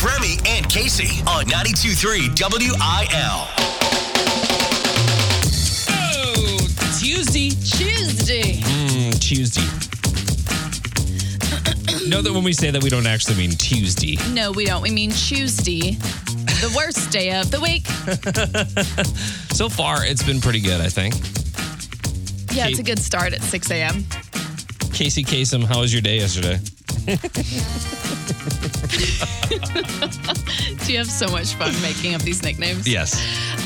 It's Remy and Casey on 92.3 WIL. Oh, Tuesday. Tuesday. Mm, Tuesday. know that when we say that, we don't actually mean Tuesday. No, we don't. We mean Tuesday, the worst day of the week. So far, it's been pretty good, I think. Yeah, it's a good start at 6 a.m. Casey Kasem, how was your day yesterday? Do you have so much fun making up these nicknames? Yes.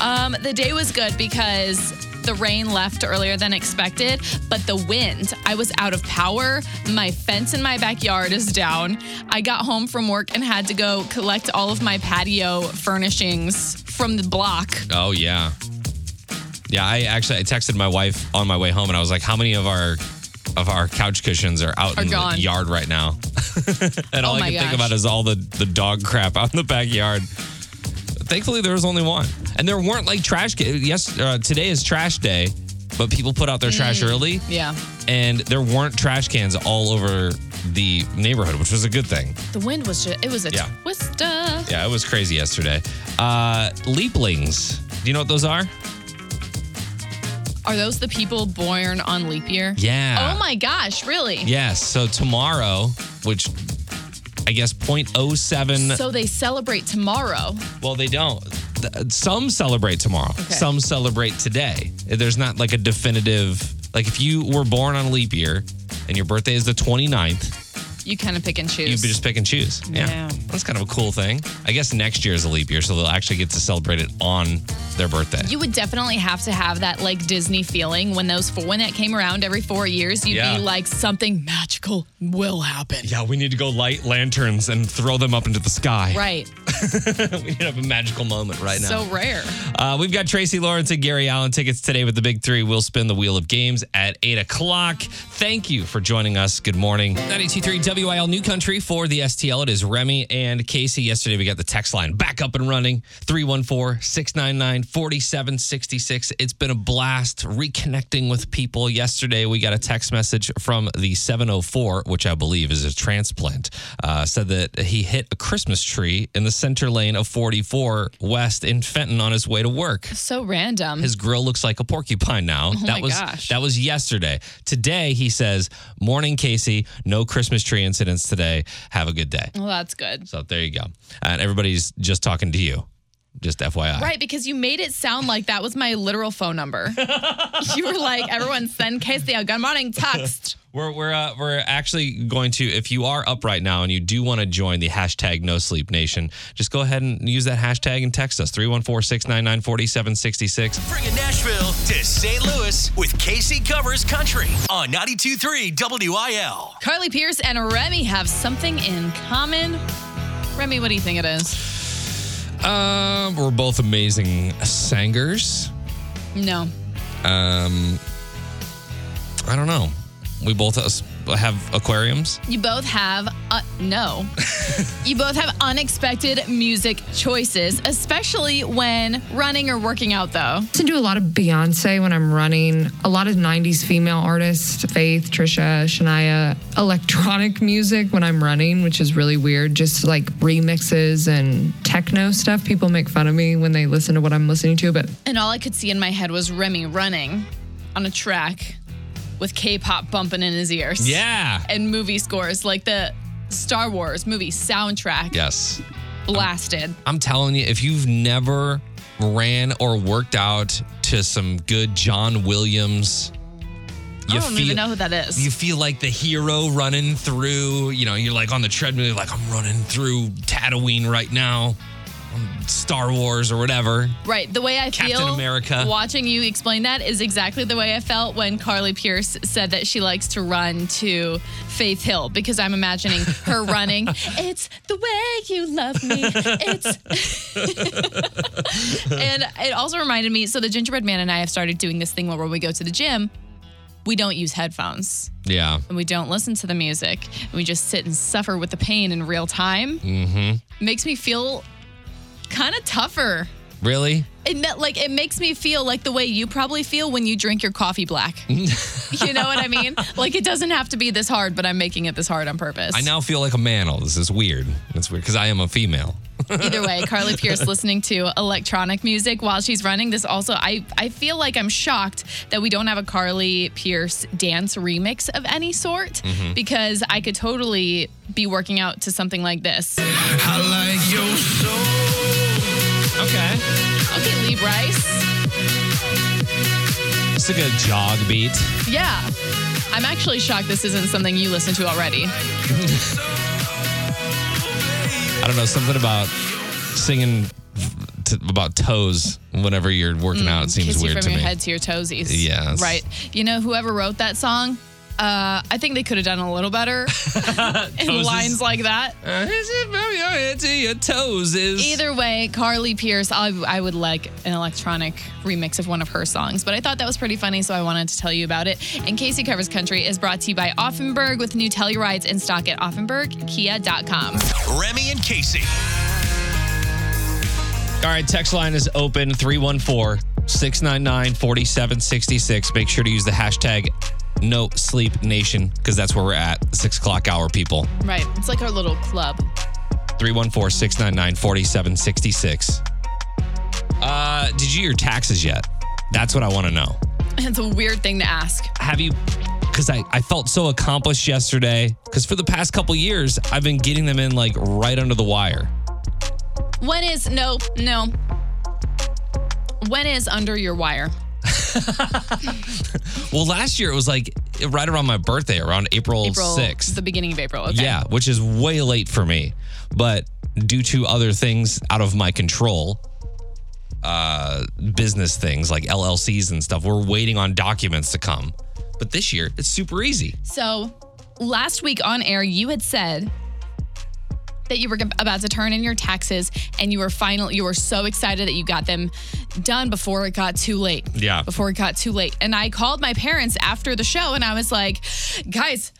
Um, the day was good because the rain left earlier than expected, but the wind, I was out of power. My fence in my backyard is down. I got home from work and had to go collect all of my patio furnishings from the block. Oh yeah. Yeah, I actually I texted my wife on my way home and I was like, how many of our of our couch cushions are out Are in gone. the yard right now? and all Oh I my can think about is all the the dog crap out in the backyard. Thankfully, there was only one, and there weren't like trash. Yes, uh, today is trash day, but people put out their trash Mm. early, Yeah. and there weren't trash cans all over the neighborhood, which was a good thing. The wind was just, it was a Yeah. twister. Yeah, it was crazy yesterday. Uh, leaplings. Do you know what those are? Are those the people born on leap year? Yeah. Oh my gosh, really? Yes. So tomorrow, which I guess 0.07. So they celebrate tomorrow. well, they don't. Some celebrate tomorrow. Okay. Some celebrate today. There's not like a definitive. Like if you were born on leap year and your birthday is the 29th, You kind of pick and choose. you just pick and choose. Yeah. Yeah. That's kind of a cool thing. I guess next year is a leap year, so they'll actually get to celebrate it on their birthday. You would definitely have to have that like Disney feeling when those four, when that came around every four years. You'd Yeah. be like something magical will happen. yeah, we need to go light lanterns and throw them up into the sky. Right. we need to have a magical moment right now. So rare. Uh, we've got Tracy Lawrence and Gary Allan tickets today with the big three. We'll spin the wheel of games at 8 o'clock. Thank you for joining us. Good morning. 923 WIL New Country for the STL. It is Remy and Casey. Yesterday, we got the text line back up and running 314 699 4766. It's been a blast reconnecting with people. Yesterday, we got a text message from the 704, which I believe is a transplant, uh, said that he hit a Christmas tree in the center lane of 44 West in Fenton on his way to work. So random. His grill looks like a porcupine now. that Oh my was gosh. that was yesterday. Today he says, "Morning, Casey. No Christmas tree incidents today. Have a good day." well, that's good. So there you go. And everybody's just talking to you. Just FYI. Right, because you made it sound like that was my literal phone number. you were like, everyone send Casey a good morning text. We're we're uh, we're actually going to if you are up right now and you do want to join the hashtag No Sleep Nation, just go ahead and use that hashtag and text us 314-699-4766. Bringing Nashville to St. Louis with Casey Covers Country on 92.3 WIL. Carly Pearce and Remy have something in common. Remy, what do you think it is? Um, we're both amazing singers. No. Um, I don't know. We both have aquariums. You both have, uh, no. you both have unexpected music choices, especially when running or working out, though. I listen to a lot of Beyonce when I'm running, a lot of 90s female artists, Faith, Trisha, Shania, electronic music when I'm running, which is really weird, just like remixes and techno stuff. People make fun of me when they listen to what I'm listening to, but And all I could see in my head was Remy running on a track with K pop bumping in his ears. Yeah. And movie scores, like the Star Wars movie soundtrack Yes. blasted. I'm telling you, if you've never ran or worked out to some good John Williams, you I don't even know who that is. you feel like the hero running through, you know, you're like on the treadmill, like, I'm running through Tatooine right now, Star Wars or whatever. Right. The way I Captain feel America. watching you explain that is exactly the way I felt when Carly Pearce said that she likes to run to Faith Hill because I'm imagining her running. It's the way you love me. It's And it also reminded me so the gingerbread man and I have started doing this thing where when we go to the gym, we don't use headphones Yeah. and we don't listen to the music. And we just sit and suffer with the pain in real time. Mm-hmm. Makes me feel kind of tougher. Really? it meant like it makes me feel like the way you probably feel when you drink your coffee black. you know what I mean? Like it doesn't have to be this hard, but I'm making it this hard on purpose. I now feel like a man. All this is weird. It's weird because I am a female. Either way, Carly Pearce listening to electronic music while she's running. This also, I, I feel like I'm shocked that we don't have a Carly Pearce dance remix of any sort Mm-hmm. because I could totally be working out to something like this. Okay. Okay, Lee Brice. It's like a jog beat. Yeah. I'm actually shocked this isn't something you listen to already. I don't know something about singing t- about toes whenever you're working mm, out. It seems Kiss you weird from to your me. head to your toesies. Yes. Right. You know, whoever wrote that song, uh, I think they could have done a little better in Toesies. lines like that. Uh, is it from your head to your toes? Is Either way, Carly Pearce, I, I would like an electronic remix of one of her songs, but I thought that was pretty funny, so I wanted to tell you about it. And Casey Covers Country is brought to you by Auffenberg with new Tellurides in stock at auffenbergkia.com. Remy and Casey. All right, text line is open 314 699 4766. Make sure to use the hashtag no sleep nation because that's where we're at. Six o'clock hour, people. Right. It's like our little club. 314 699 4766. Uh, did you do your taxes yet? That's what I want to know. It's a weird thing to ask. Have you? Because I, I felt so accomplished yesterday. Because for the past couple years, I've been getting them in like right under the wire. When is, no, no. When is under your wire? Well, last year it was like right around my birthday, around April, April 6th. The beginning of April. Okay. Yeah, which is way late for me. But due to other things out of my control, uh, business things like LLCs and stuff, we're waiting on documents to come. But this year, it's super easy. So last week on air, you had said that you were about to turn in your taxes and you were final you were so excited that you got them done before it got too late. Yeah. Before it got too late. And I called my parents after the show and I was like, guys,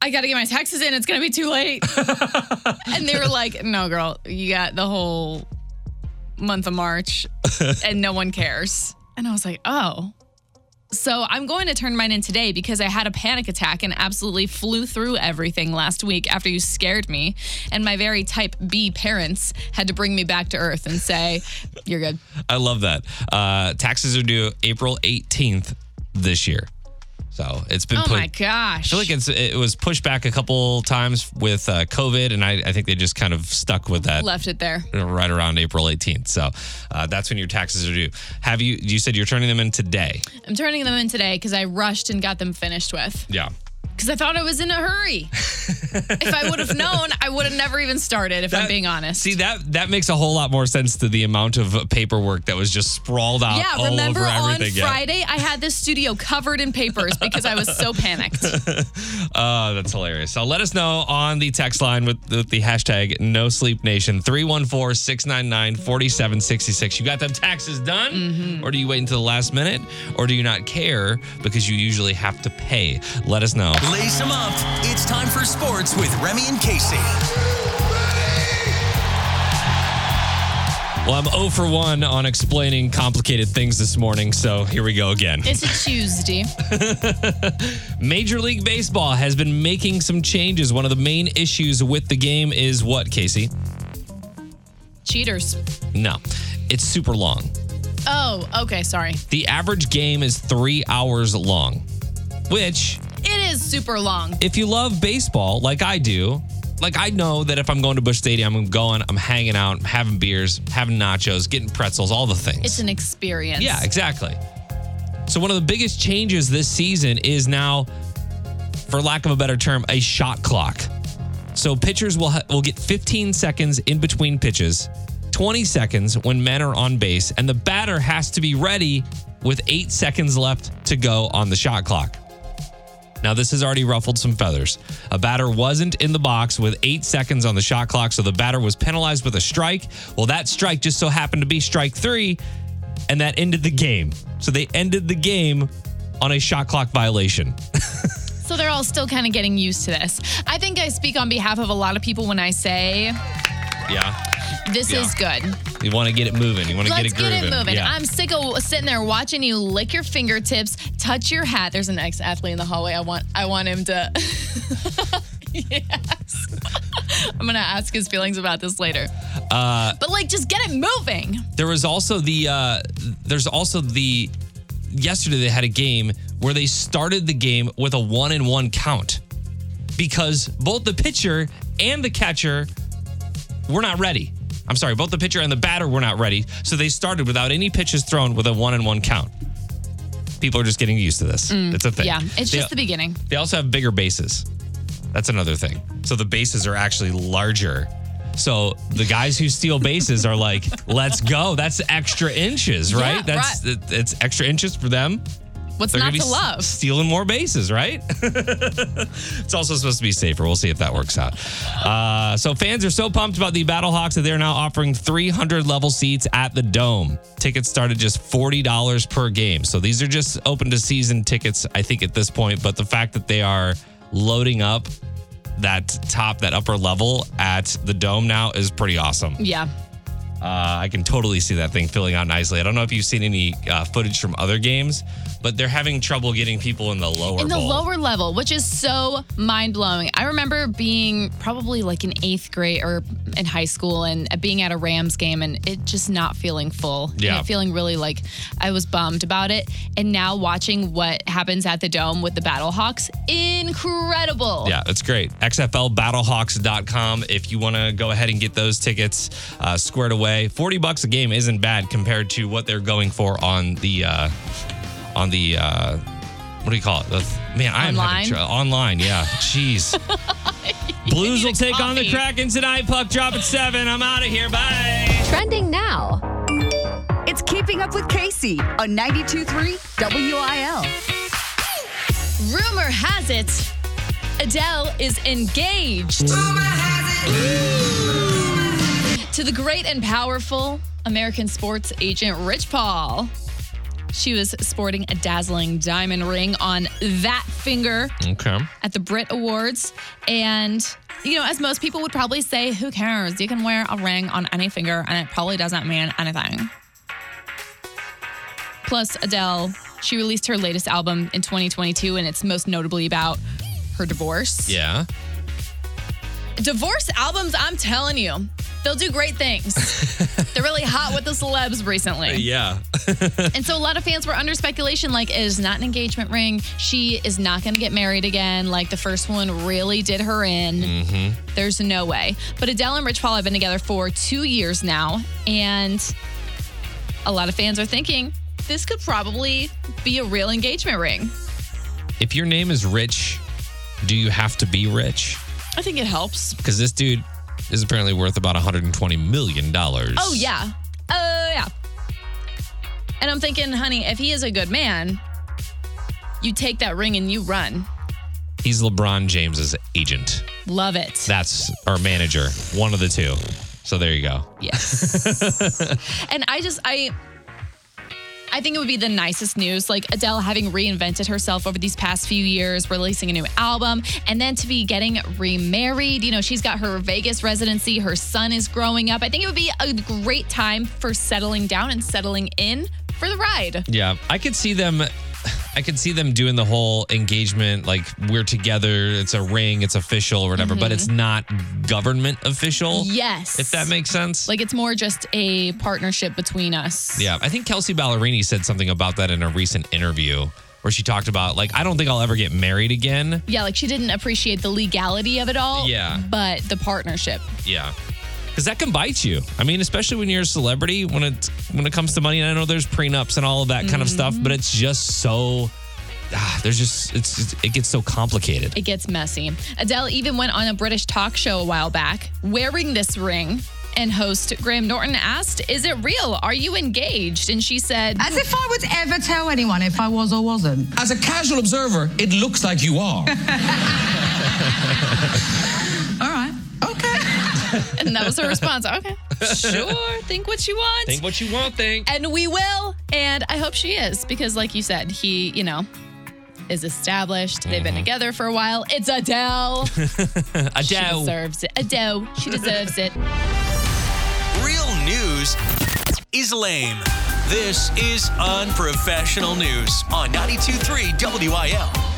I got to get my taxes in. It's going to be too late. and they were like, no, girl, you got the whole month of March and no one cares. And I was like, oh. So I'm going to turn mine in today because I had a panic attack and absolutely flew through everything last week after you scared me. And my very type B parents had to bring me back to earth and say, You're good. I love that. Uh, taxes are due April 18th this year. So it's been Oh put. my gosh. I feel like it's it was pushed back a couple times with uh, COVID, and I, I think they just kind of stuck with that left it there. right around April 18th. So uh, that's when your taxes are due. Have you? You said you're turning them in today. I'm turning them in today because I rushed and got them finished with Yeah. Because I thought I was in a hurry. if I would have known, I would have never even started, if I'm being honest. See that that makes a whole lot more sense to the amount of paperwork that was just sprawled out yeah, all remember over on. Friday, I had this studio covered in papers because I was so panicked. Oh, that's hilarious. So let us know on the text line with, with the hashtag No Sleep Nation 314 699 4766. You got them taxes done? Mm-hmm. Or do you wait until the last minute? Or do you not care because you usually have to pay? Let us know. Lace them up. It's time for sports with Remy and Casey. Well, I'm 0 for 1 on explaining complicated things this morning, so here we go again. It's a Tuesday. Major League Baseball has been making some changes. One of the main issues with the game is what, Casey? Cheaters. No, it's super long. Oh, okay, sorry. The average game is three hours long, which, It is super long. if you love baseball like I do, like I know that if I'm going to Busch Stadium, I'm going, I'm hanging out, having beers, having nachos, getting pretzels, all the things. It's an experience. Yeah, exactly. So one of the biggest changes this season is now, for lack of a better term, a shot clock. So pitchers will ha- will get 15 seconds in between pitches, 20 seconds when men are on base, and the batter has to be ready with eight seconds left to go on the shot clock. Now, this has already ruffled some feathers. A batter wasn't in the box with eight seconds on the shot clock, so the batter was penalized with a strike. Well, that strike just so happened to be strike three, and that ended the game. So they ended the game on a shot clock violation. So they're all still kind of getting used to this. I think I speak on behalf of a lot of people when I say Yeah. This Yeah. is good. You want to get it moving. You want to get Let's it get grooving. it moving. Yeah. I'm sick of sitting there watching you lick your fingertips, touch your hat. There's an ex-athlete in the hallway. I want I want him to Yes. I'm gonna ask his feelings about this later. Uh, but like just get it moving. There was also the uh there's also the yesterday they had a game where they started the game with a one and one count because both the pitcher and the catcher were not ready. I'm sorry, both the pitcher and the batter were not ready. So they started without any pitches thrown with a one and one count. People are just getting used to this. Mm, it's a thing. Yeah, it's They- just the beginning. They also have bigger bases. That's another thing. So the bases are actually larger. So the guys who steal bases are like, "Let's go! That's extra inches, right? Yeah, That's it- it's extra inches for them. What's They're not gonna love? stealing more bases, right? it's also supposed to be safer. We'll see if that works out. Uh, so fans are so pumped about the Battlehawks that they're now offering 300 level seats at the Dome. Tickets start at just $40 per game. So these are just open to season tickets, I think, at this point. But the fact that they are loading up that top, that upper level at the Dome now is pretty awesome. Yeah. Uh, I can totally see that thing filling out nicely. I don't know if you've seen any uh, footage from other games, but they're having trouble getting people in the lower in the bowl. lower level, which is so mind blowing. I remember being probably like in eighth grade or in high school and being at a Rams game and it just not feeling full. Yeah. it feeling really like I was bummed about it. And now watching what happens at the Dome with the Battlehawks, incredible. Yeah, it's great. XFLBattlehawks.com if you want to go ahead and get those tickets uh, squared away. 40 bucks a game isn't bad compared to what they're going for on the uh, on the uh, what do you call it? The, man, I am Online? having tr- online. Yeah, jeez. Blues will need a take on the. Kraken tonight. Puck drop at seven. I'm out of here. Bye. Trending now. It's Keeping Up with Casey on 92.3 WIL. Rumor has it Adele is engaged. To the great and powerful American sports agent Rich Paul. She was sporting a dazzling diamond ring on that finger Okay. at the Brit Awards. And, you know, as most people would probably say, who cares? You can wear a ring on any finger and it probably doesn't mean anything. Plus, Adele, she released her latest album in 2022, and it's most notably about her divorce. Yeah. Divorce albums, I'm telling you, they'll do great things. They're really hot with the celebs recently. Uh, yeah. And so a lot of fans were under speculation like, it is not an engagement ring. She is not going to get married again. Like the first one really did her in. Mm-hmm. There's no way. But Adele and Rich Paul have been together for two years now. And a lot of fans are thinking this could probably be a real engagement ring. if your name is Rich, do you have to be rich? I think it helps. Because this dude is apparently worth about 120 million dollars. Oh, yeah. Oh, yeah. And I'm thinking, honey, if he is a good man, you take that ring and you run. He's LeBron James's agent. Love it. That's our manager. One of the two. So there you go. Yes. and I just I I think it would be the nicest news, like Adele having reinvented herself over these past few years, releasing a new album, and then to be getting remarried. You know, she's got her Vegas residency, her son is growing up. I think it would be a great time for settling down and settling in for the ride. Yeah, I could see them. I could see them doing the whole engagement, like we're together. It's a ring. It's official or whatever, but mm-hmm. it's not government official. Yes. if that makes sense. like it's more just a partnership between us. Yeah, I think Kelsea Ballerini said something about that in a recent interview where she talked about like I don't think I'll ever get married again. Yeah, like she didn't appreciate the legality of it all. Yeah. But the partnership. Yeah. Cause that can bite you. I mean, especially when you're a celebrity, when it when it comes to money. And I know there's prenups and all of that kind of stuff, but it's just so ah, there's just it's it gets so complicated. It gets messy. Adele even went on a British talk show a while back wearing this ring. And host Graham Norton asked, Is it real? Are you engaged? And she said, As if I would ever tell anyone if I was or wasn't. As a casual observer, it looks like you are. All right. Okay. and that was her response. Okay, sure. Think what you want. Think what you want, think. and we will. And I hope she is because, like you said, he, you know, is established. They've been mm-hmm. together for a while. It's Adele. Adele she deserves it. Adele. She deserves it. real news is lame. This is unprofessional news on 92.3 WIL.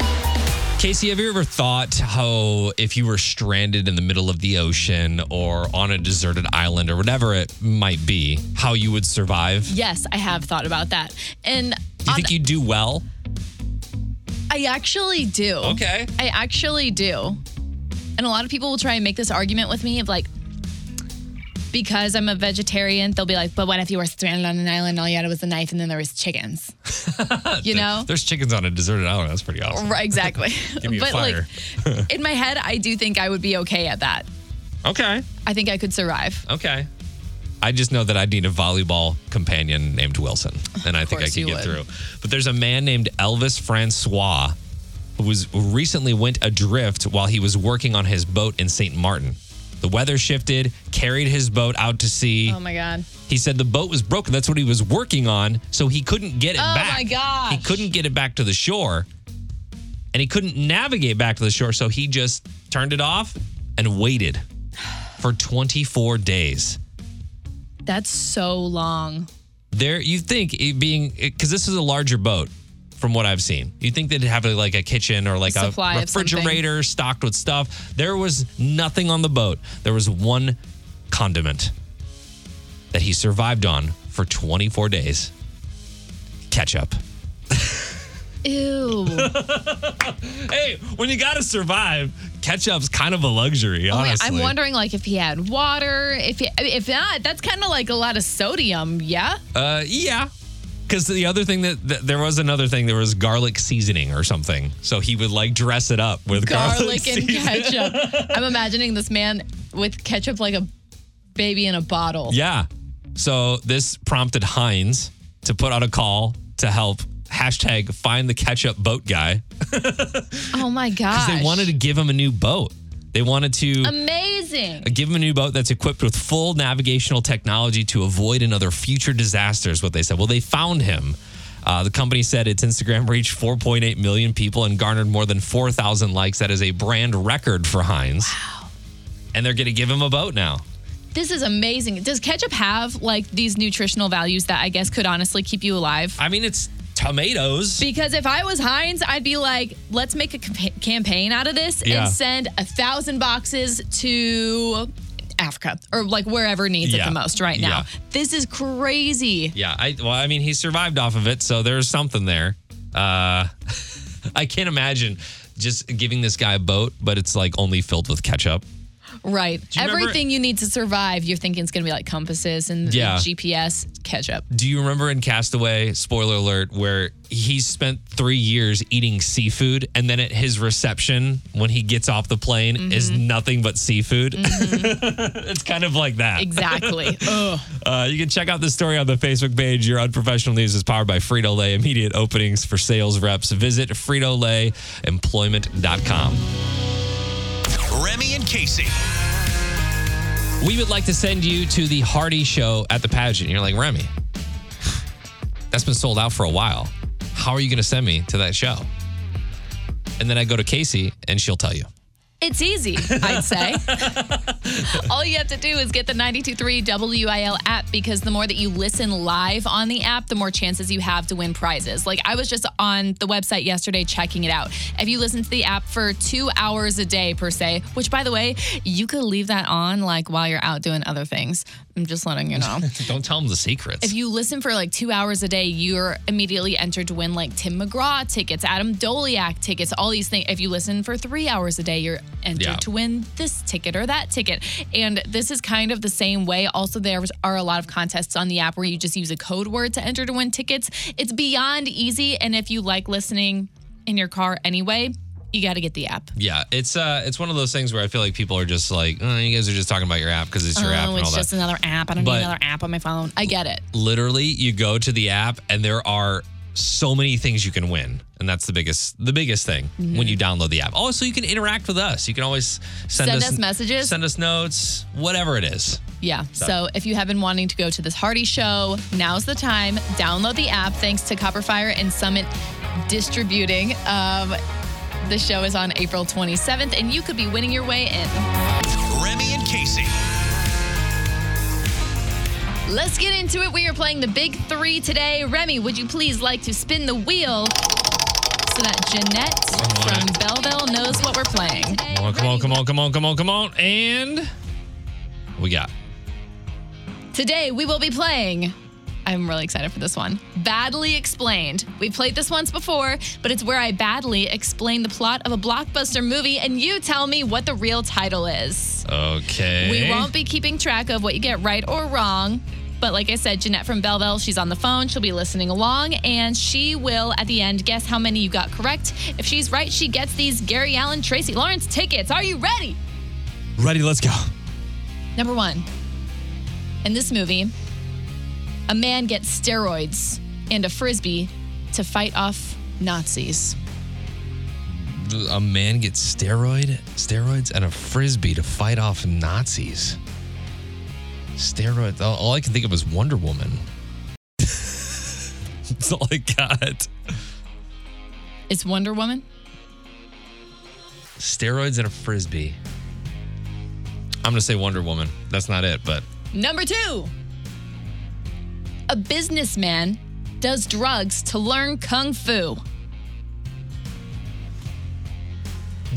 Casey, have you ever thought how if you were stranded in the middle of the ocean or on a deserted island or whatever it might be, how you would survive? Yes, I have thought about that. And Do you on- think you'd do well? I actually do. Okay. I actually do. And a lot of people will try and make this argument with me of like, because I'm a vegetarian, they'll be like, but what if you were stranded on an island, and all you had was a knife, and then there was chickens? you know? There's chickens on a deserted island. That's pretty awesome. Right, exactly. Give me a but fire. like, in my head, I do think I would be okay at that. Okay. I think I could survive. Okay. I just know that I'd need a volleyball companion named Wilson, and I think I could get would. through. But there's a man named Elvis Francois who was who recently went adrift while he was working on his boat in St. Martin. The weather shifted, carried his boat out to sea. Oh my God. He said the boat was broken. That's what he was working on, so he couldn't get it Oh back. Oh my gosh. He couldn't get it back to the shore, and he couldn't navigate back to the shore. So he just turned it off and waited for 24 days. That's so long. There, you think it being because this is a larger boat, from what I've seen. You think they'd have like a kitchen or like a something. refrigerator stocked with stuff. There was nothing on the boat. There was one condiment that he survived on for 24 days. Ketchup. Ew. Hey, when you gotta survive, ketchup's kind of a luxury. Oh, Honestly, I'm wondering, like, if he had water. If he, if not, that's kind of like a lot of sodium. Yeah. Uh, yeah. Because the other thing that, that there was another thing, there was garlic seasoning or something. So he would like dress it up with garlic, Garlic and ketchup. I'm imagining this man with ketchup like a baby in a bottle. Yeah. So this prompted Heinz to put out a call to help hashtag find the ketchup boat guy Oh my gosh. because they wanted to give him a new boat. They wanted to Amazing. give him a new boat that's equipped with full navigational technology to avoid another future disaster. Is What they said. Well, they found him. Uh, the company said its Instagram reached 4.8 million people and garnered more than 4,000 likes. That is a brand record for Heinz. Wow. And they're going to give him a boat now. This is amazing. Does ketchup have like these nutritional values that I guess could honestly keep you alive? I mean, it's tomatoes. Because if I was Heinz, I'd be like, let's make a campa- campaign out of this Yeah. and send a thousand boxes to Africa or like wherever needs Yeah. it the most right now. Yeah. This is crazy. Yeah, I well, I mean, he survived off of it, so there's something there. Uh, I can't imagine just giving this guy a boat, but it's like only filled with ketchup. Right. you remember- Everything you need to survive, you're thinking it's going to be like compasses and Yeah. GPS, ketchup. Do you remember in Castaway, spoiler alert, where he spent three years eating seafood, and then at his reception, when he gets off the plane, is nothing but seafood? it's kind of like that. Exactly. Uh, you can check out the story on the Facebook page. Your unprofessional news is powered by Frito Lay. Immediate openings for sales reps. Visit FritoLayEmployment.com. Remy and Casey. We would like to send you to the Hardy Show at the pageant. You're like, Remy, that's been sold out for a while. How are you going to send me to that show? And then I go to Casey and she'll tell you. It's easy, I'd say. All you have to do is get the 923 WIL app because the more that you listen live on the app, the more chances you have to win prizes. Like I was just on the website yesterday checking it out. If you listen to the app for two hours a day, per se, which by the way, you could leave that on like while you're out doing other things. I'm just letting you know. Don't tell them the secrets. If you listen for like two hours a day, you're immediately entered to win like Tim McGraw tickets, Adam Doleac tickets, all these things. If you listen for three hours a day, you're entered Yeah. to win this ticket or that ticket. And this is kind of the same way. Also, there are a lot of contests on the app where you just use a code word to enter to win tickets. It's beyond easy. And if you like listening in your car anyway, you got to get the app. yeah, it's uh, it's one of those things where I feel like people are just like, oh, you guys are just talking about your app because it's your app oh, and all it's that. just another app. I don't But- need another app on my phone. I get it. literally you go to the app and there are so many things you can win and that's the biggest the biggest thing when you download the app also you can interact with us you can always send, Send us messages. send us notes whatever it is Yeah. So if you have been wanting to go to this Hardy show, now's the time. Download the app thanks to Copperfire and Summit Distributing. Um, the show is on April 27th, and you could be winning your way in. Remy and Casey. Let's get into it. We are playing the big three today. Remy, would you please like to spin the wheel so that Jeanette from Belleville knows what we're playing? Come on, come on, come on, come on, come on, come on. And we got Today we will be playing. I'm really excited for this one. Badly Explained. We've played this once before, but it's where I badly explain the plot of a blockbuster movie and you tell me what the real title is. okay. We won't be keeping track of what you get right or wrong. But like I said, Jeanette from Belleville, she's on the phone. She'll be listening along, and she will, at the end, guess how many you got correct. If she's right, she gets these Gary Allan, Tracy Lawrence tickets. Are you ready? ready. Let's go. Number one. In this movie, a man gets steroids and a frisbee to fight off Nazis. A man gets steroid, steroids, and a frisbee to fight off Nazis. Steroids. All, all I can think of is Wonder Woman. That's all I got. It's Wonder Woman. Steroids and a frisbee. I'm gonna say Wonder Woman. That's not it, but Number two. A businessman does drugs to learn kung fu.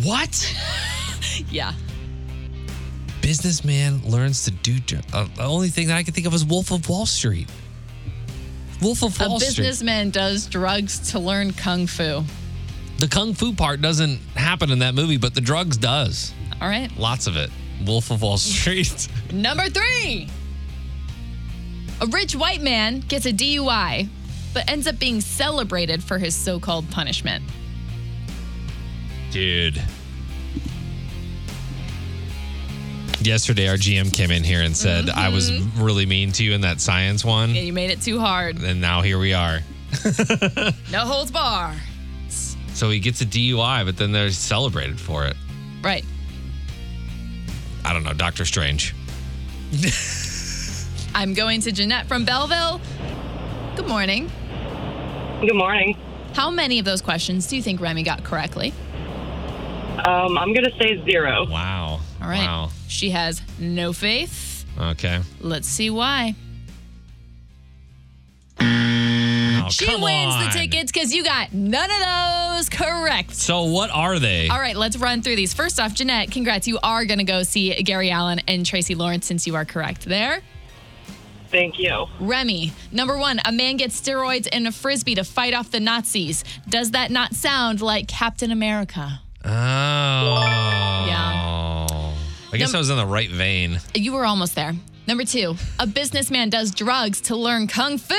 what? Yeah. Businessman learns to do. Uh, the only thing that I can think of is Wolf of Wall Street. Wolf of Wall Street. A businessman does drugs to learn kung fu. The kung fu part doesn't happen in that movie, but the drugs does. All right. Lots of it. Wolf of Wall Street. Number three. A rich white man gets a DUI, but ends up being celebrated for his so called punishment. Dude. Yesterday, our GM came in here and said, I was really mean to you in that science one. And you made it too hard. And now here we are. No holds bar. So he gets a DUI, but then they're celebrated for it. Right. I don't know, Doctor Strange. I'm going to Jeanette from Belleville. Good morning. Good morning. How many of those questions do you think Remy got correctly? Um, I'm going to say zero. Wow. All right. Wow. She has no faith. Okay. Let's see why. Oh, She wins on. the tickets because you got none of those correct. So what are they? All right, let's run through these. First off, Jeanette, congrats. You are going to go see Gary Allan and Tracy Lawrence since you are correct there. Thank you. Remy, number one, a man gets steroids and a frisbee to fight off the Nazis. Does that not sound like Captain America? Oh. Yeah. I guess Num- I was in the right vein. You were almost there. Number two, a businessman does drugs to learn kung fu.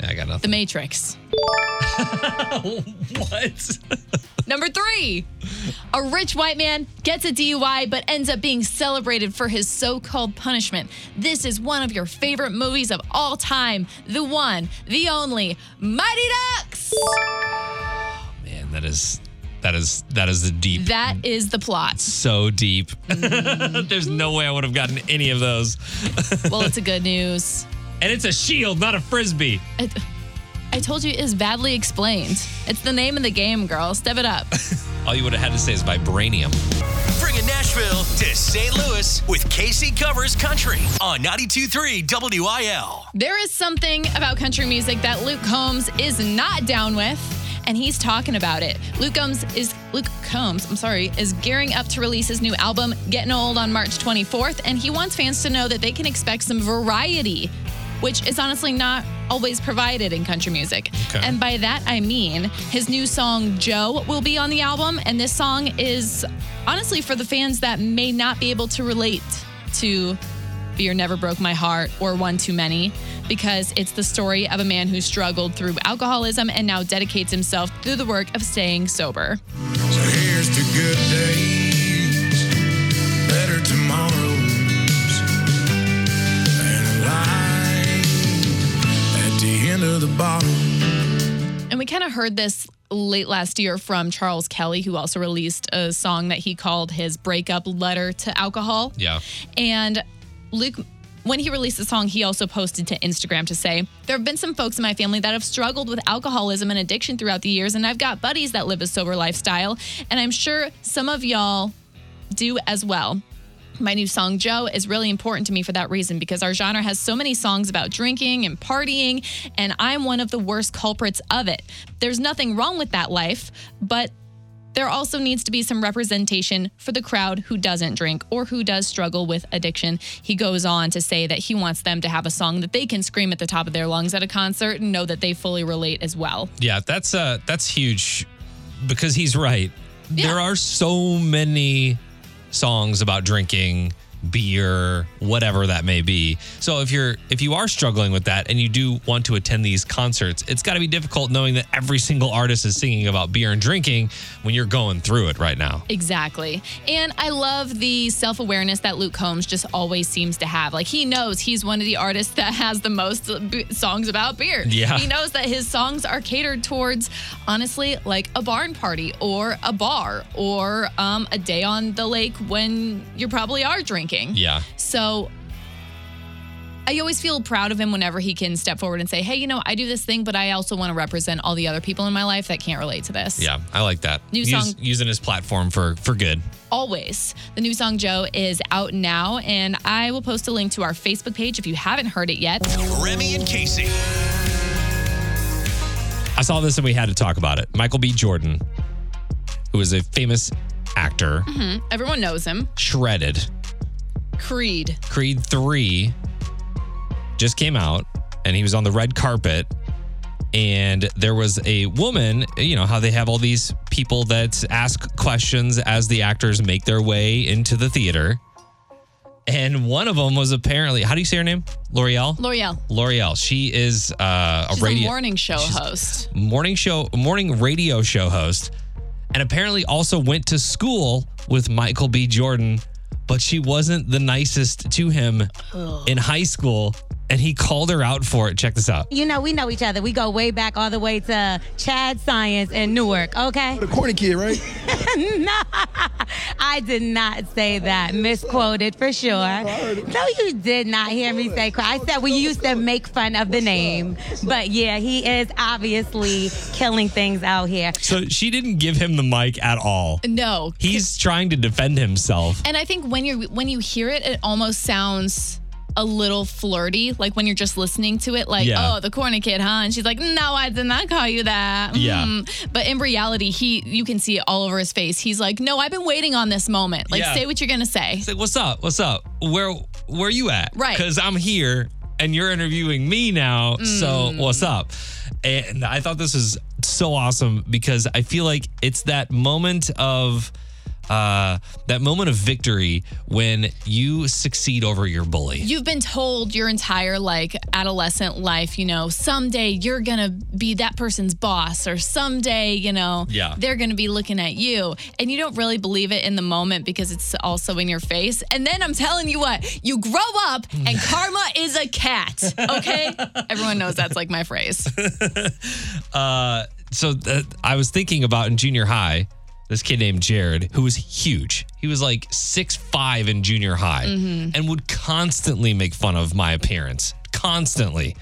Yeah, I got nothing. The. Matrix. what? Number three, a rich white man gets a DUI but ends up being celebrated for his so called punishment. This is one of your favorite movies of all time. The one, the only, Mighty Ducks. Man, that is that is that is the deep That is the plot. so deep. There's no way I would have gotten any of those. Well, it's a good news. And it's a shield, not a frisbee. It, I told you it is badly explained. It's the name of the game, girl. Step it up. All you would have had to say is vibranium. Bringing Nashville to St. Louis with KC Covers Country on 92.3 WIL. There is something about country music that Luke Combs is not down with, and he's talking about it. Luke Combs is Luke Combs, I'm sorry, is gearing up to release his new album, Getting Old, on March 24th, and he wants fans to know that they can expect some variety, which is honestly not always provided in country music. Okay. And by that I mean his new song Joe will be on the album, and this song is honestly for the fans that may not be able to relate to Beer Never Broke My Heart or One Too Many because it's the story of a man who struggled through alcoholism and now dedicates himself through the work of staying sober. So here's to good days, better tomorrows, and a light at the end of the bottle. And we kind of heard this late last year from Charles Kelley, who also released a song that he called his breakup letter to alcohol. Yeah. And Luke, when he released the song, he also posted to Instagram to say, There have been some folks in my family that have struggled with alcoholism and addiction throughout the years, and I've got buddies that live a sober lifestyle, and I'm sure some of y'all do as well. My new song, Joe, is really important to me for that reason because our genre has so many songs about drinking and partying, and I'm one of the worst culprits of it. There's nothing wrong with that life, but there also needs to be some representation for the crowd who doesn't drink or who does struggle with addiction. He goes on to say that he wants them to have a song that they can scream at the top of their lungs at a concert and know that they fully relate as well. Yeah, that's uh that's huge because he's right. Yeah. There are so many songs about drinking, beer, whatever that may be. So if you're if you are struggling with that and you do want to attend these concerts, it's got to be difficult knowing that every single artist is singing about beer and drinking when you're going through it right now. Exactly. And I love the self awareness that Luke Combs just always seems to have. Like, he knows he's one of the artists that has the most b- songs about beer. Yeah. He knows that his songs are catered towards, honestly, like a barn party or a bar or um, a day on the lake when you probably are drinking. Yeah. So I always feel proud of him whenever he can step forward and say, hey, you know, I do this thing, but I also want to represent all the other people in my life that can't relate to this. Yeah, I like that. New Use- song- using his platform for for good. always. The new song Joe is out now, and I will post a link to our Facebook page if you haven't heard it yet. Remy and Casey. I saw this and we had to talk about it. Michael B. Jordan, who is a famous actor, mm-hmm. Everyone knows him. shredded. Creed. Creed 3 just came out and he was on the red carpet and there was a woman, you know, how they have all these people that ask questions as the actors make their way into the theater. And one of them was apparently, how do you say her name? Lore'l? Lore'l. Lore'l. She is uh, a She's radio a morning show host. morning show, morning radio show host, and apparently also went to school with Michael B. Jordan, but she wasn't the nicest to him in high school, and he called her out for it. Check this out. You know, we know each other. We go way back all the way to Chad Science in Newark, okay? The corny kid, right? no, I did not say that. Misquoted for sure. No, you did not hear me say cry. I said we used to make fun of the name. But yeah, he is obviously killing things out here. So she didn't give him the mic at all. No. He's trying to defend himself. And I think when you when you hear it, it almost sounds a little flirty, like when you're just listening to it, like, Yeah. oh, the corny kid, huh? And she's like, no, I did not call you that. Yeah. Mm. But in reality, he you can see it all over his face. He's like, no, I've been waiting on this moment. Like, Yeah. say what you're gonna say. He's like, "What's up? What's up? Where where you at? Right. Because I'm here and you're interviewing me now. So Mm. what's up?" And I thought this was so awesome because I feel like it's that moment of uh, that moment of victory when you succeed over your bully. You've been told your entire like adolescent life, you know, someday you're gonna be that person's boss, or someday, you know, Yeah. they're gonna be looking at you, and you don't really believe it in the moment because it's also in your face. And then I'm telling you what, you grow up and karma is a cat. Okay, everyone knows that's like my phrase. Uh, so th- I was thinking about in junior high, this kid named Jared, who was huge. He was like six five in junior high mm-hmm. and would constantly make fun of my appearance, constantly.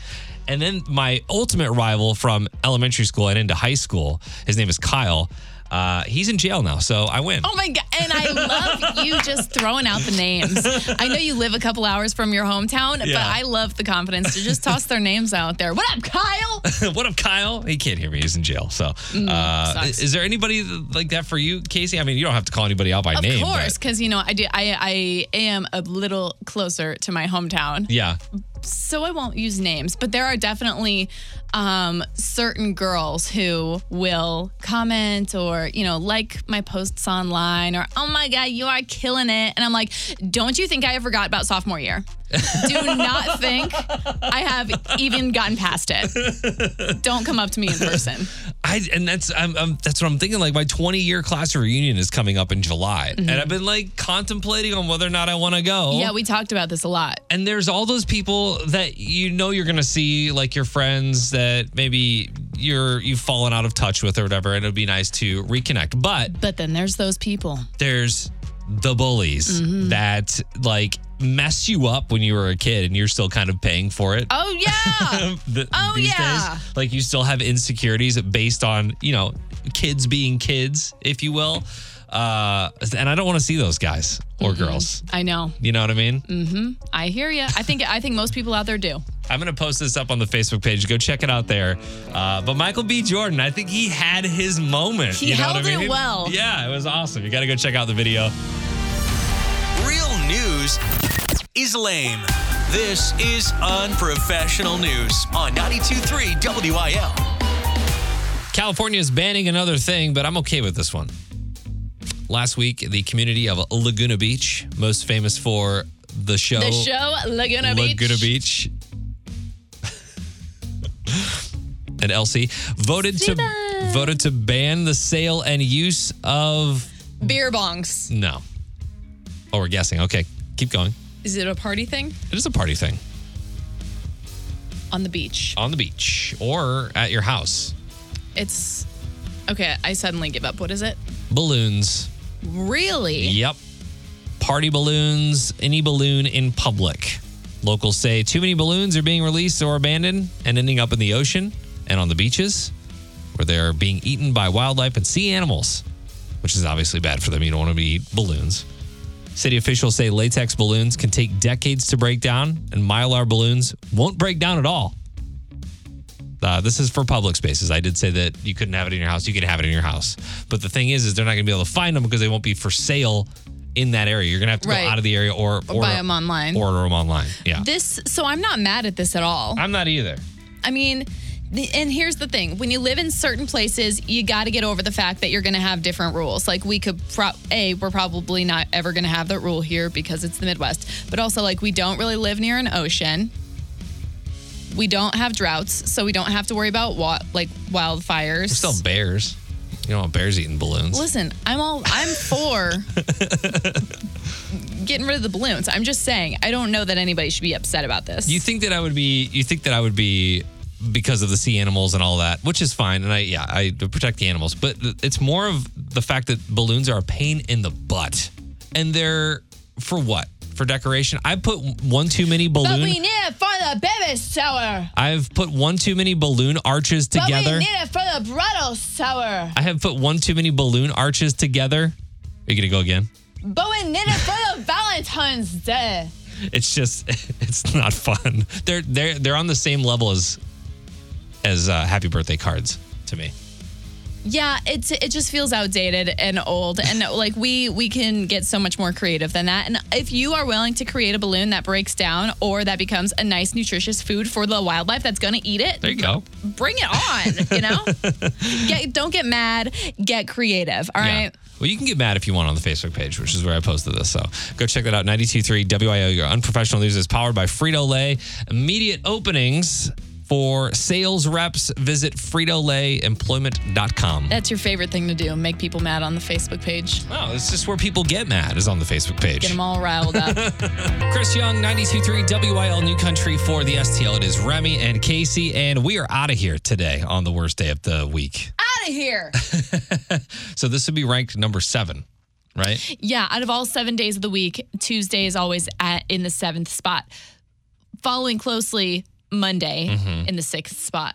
And then my ultimate rival from elementary school and into high school, his name is Kyle. Uh, he's in jail now, so I win. Oh my god! And I love you just throwing out the names. I know you live a couple hours from your hometown, but I love the confidence to just toss their names out there. What up, Kyle? what up, Kyle? He can't hear me. He's in jail. So, uh, Mm, sucks. is there anybody like that for you, Casey? I mean, you don't have to call anybody out by Of name. Of course, because you know I do. I I am a little closer to my hometown, yeah. so I won't use names. But there are definitely um, certain girls who will comment or you know like my posts online or oh my god you are killing it, and I'm like, don't you think I have forgot about sophomore year? do not think I have even gotten past it. Don't come up to me in person. I and that's I'm, I'm that's what I'm thinking. Like my 20 year class reunion is coming up in July, and I've been like contemplating on whether or not I want to go. Mm-hmm. Yeah, we talked about this a lot. and there's all those people that you know you're gonna see, like your friends that maybe you're you've fallen out of touch with or whatever, and it'd be nice to reconnect. But But then there's those people. there's the bullies Mm-hmm. that like mess you up when you were a kid, and you're still kind of paying for it. Oh yeah. th- Oh, these yeah. days. Like you still have insecurities based on, you know, kids being kids, if you will. Uh, and I don't want to see those guys or girls. I know. You know what I mean? Mm-hmm. I hear you. I think I think most people out there do. I'm going to post this up on the Facebook page. Go check it out there. Uh, but Michael B. Jordan, I think he had his moment. He you know held what I it mean? well. Yeah, it was awesome. You got to go check out the video. Real news is lame. This is unprofessional news on 92.3 WIL. California is banning another thing, but I'm okay with this one. Last week, the community of Laguna Beach, most famous for the show, The show Laguna Beach. Laguna Beach, and LC voted to voted to ban the sale and use of Beer bongs. no. Oh, we're guessing. Okay, keep going. Is it a party thing It is a party thing on the beach? on the beach or at your house. It's okay. I suddenly give up. What is it? Balloons. Really? Yep. Party balloons, any balloon in public. Locals say too many balloons are being released or abandoned and ending up in the ocean and on the beaches where they're being eaten by wildlife and sea animals, which is obviously bad for them. You don't want to eat balloons. City officials say latex balloons can take decades to break down, and mylar balloons won't break down at all. Uh, this is for public spaces. I did say that you couldn't have it in your house. You could have it in your house, but the thing is, is they're not going to be able to find them because they won't be for sale in that area. You're going to have to Right. go out of the area or, Or buy 'em online. Order them online. Yeah, This. So I'm not mad at this at all. I'm not either. I mean, the, and here's the thing: when you live in certain places, you got to get over the fact that you're going to have different rules. Like we could, pro- a, we're probably not ever going to have that rule here because it's the Midwest. But also, like we don't really live near an ocean. We don't have droughts, so we don't have to worry about wa- like wildfires. There's still bears. You don't want bears eating balloons. Listen, I'm all I'm for getting rid of the balloons. I'm just saying, I don't know that anybody should be upset about this. You think that I would be? You think that I would be because of the sea animals and all that, which is fine. And I, yeah, I protect the animals, but it's more of the fact that balloons are a pain in the butt, and they're for what? For decoration. I put one too many balloons. but balloon. we need it for the baby shower. I've put one too many balloon arches together. But we need it for the bridal shower. I have put one too many balloon arches together. Are you gonna go again? But we need it for the Valentine's Day. It's just it's not fun. They're they're they're on the same level as as uh, happy birthday cards to me. Yeah, it's it just feels outdated and old, and like we we can get so much more creative than that. And if you are willing to create a balloon that breaks down or that becomes a nice nutritious food for the wildlife that's gonna eat it, There you go. bring it on. You know, get, don't get mad, get creative. All right. Well, you can get mad if you want on the Facebook page, which is where I posted this. So go check that out. 92.3 WIL, your unprofessional news is powered by Frito Lay. Immediate openings for sales reps. Visit FritoLayEmployment.com. That's your favorite thing to do, make people mad on the Facebook page. Oh, it's just where people get mad is on the Facebook page. Get them all riled up. Chris Young, 92.3 WIL New Country for the STL. It is Remy and Casey, and we are out of here today on the worst day of the week. Out of here. So this would be ranked number seven, right? Yeah, out of all seven days of the week, Tuesday is always at in the seventh spot. Following closely, Monday Mhm. in the sixth spot.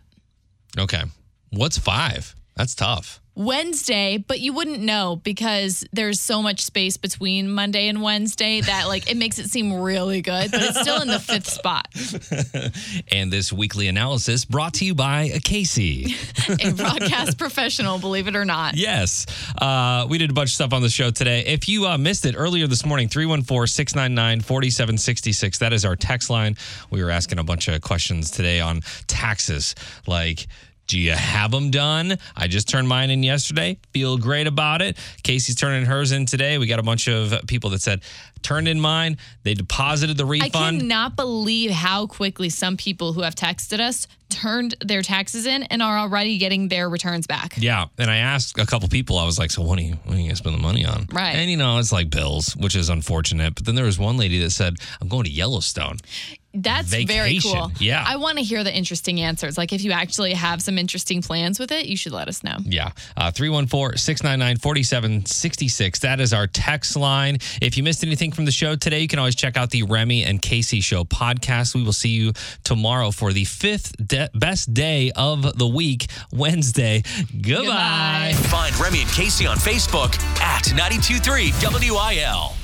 Okay. What's five? That's tough. Wednesday, but you wouldn't know because there's so much space between Monday and Wednesday that like it makes it seem really good, but it's still in the fifth spot. And this weekly analysis brought to you by a Casey. A broadcast professional, believe it or not. Yes. Uh, we did a bunch of stuff on the show today. If you uh, missed it earlier this morning, 314 699 4766. That is our text line. We were asking a bunch of questions today on taxes. Like, do you have them done? I just turned mine in yesterday. Feel great about it. Casey's turning hers in today. We got a bunch of people that said, turned in mine. They deposited the refund. I cannot believe how quickly some people who have texted us turned their taxes in and are already getting their returns back. Yeah, and I asked a couple people. I was like, "So what are you what are you gonna spend the money on?" Right. And you know, it's like bills, which is unfortunate. But then there was one lady that said, "I'm going to Yellowstone." That's very cool. Yeah. I want to hear the interesting answers. Like if you actually have some interesting plans with it, you should let us know. Yeah. Uh, 314 699 4766. That is our text line. If you missed anything from the show today, you can always check out the Remy and Casey Show podcast. We will see you tomorrow for the fifth de- best day of the week, Wednesday. Goodbye. Goodbye. Find Remy and Casey on Facebook at 923 WIL.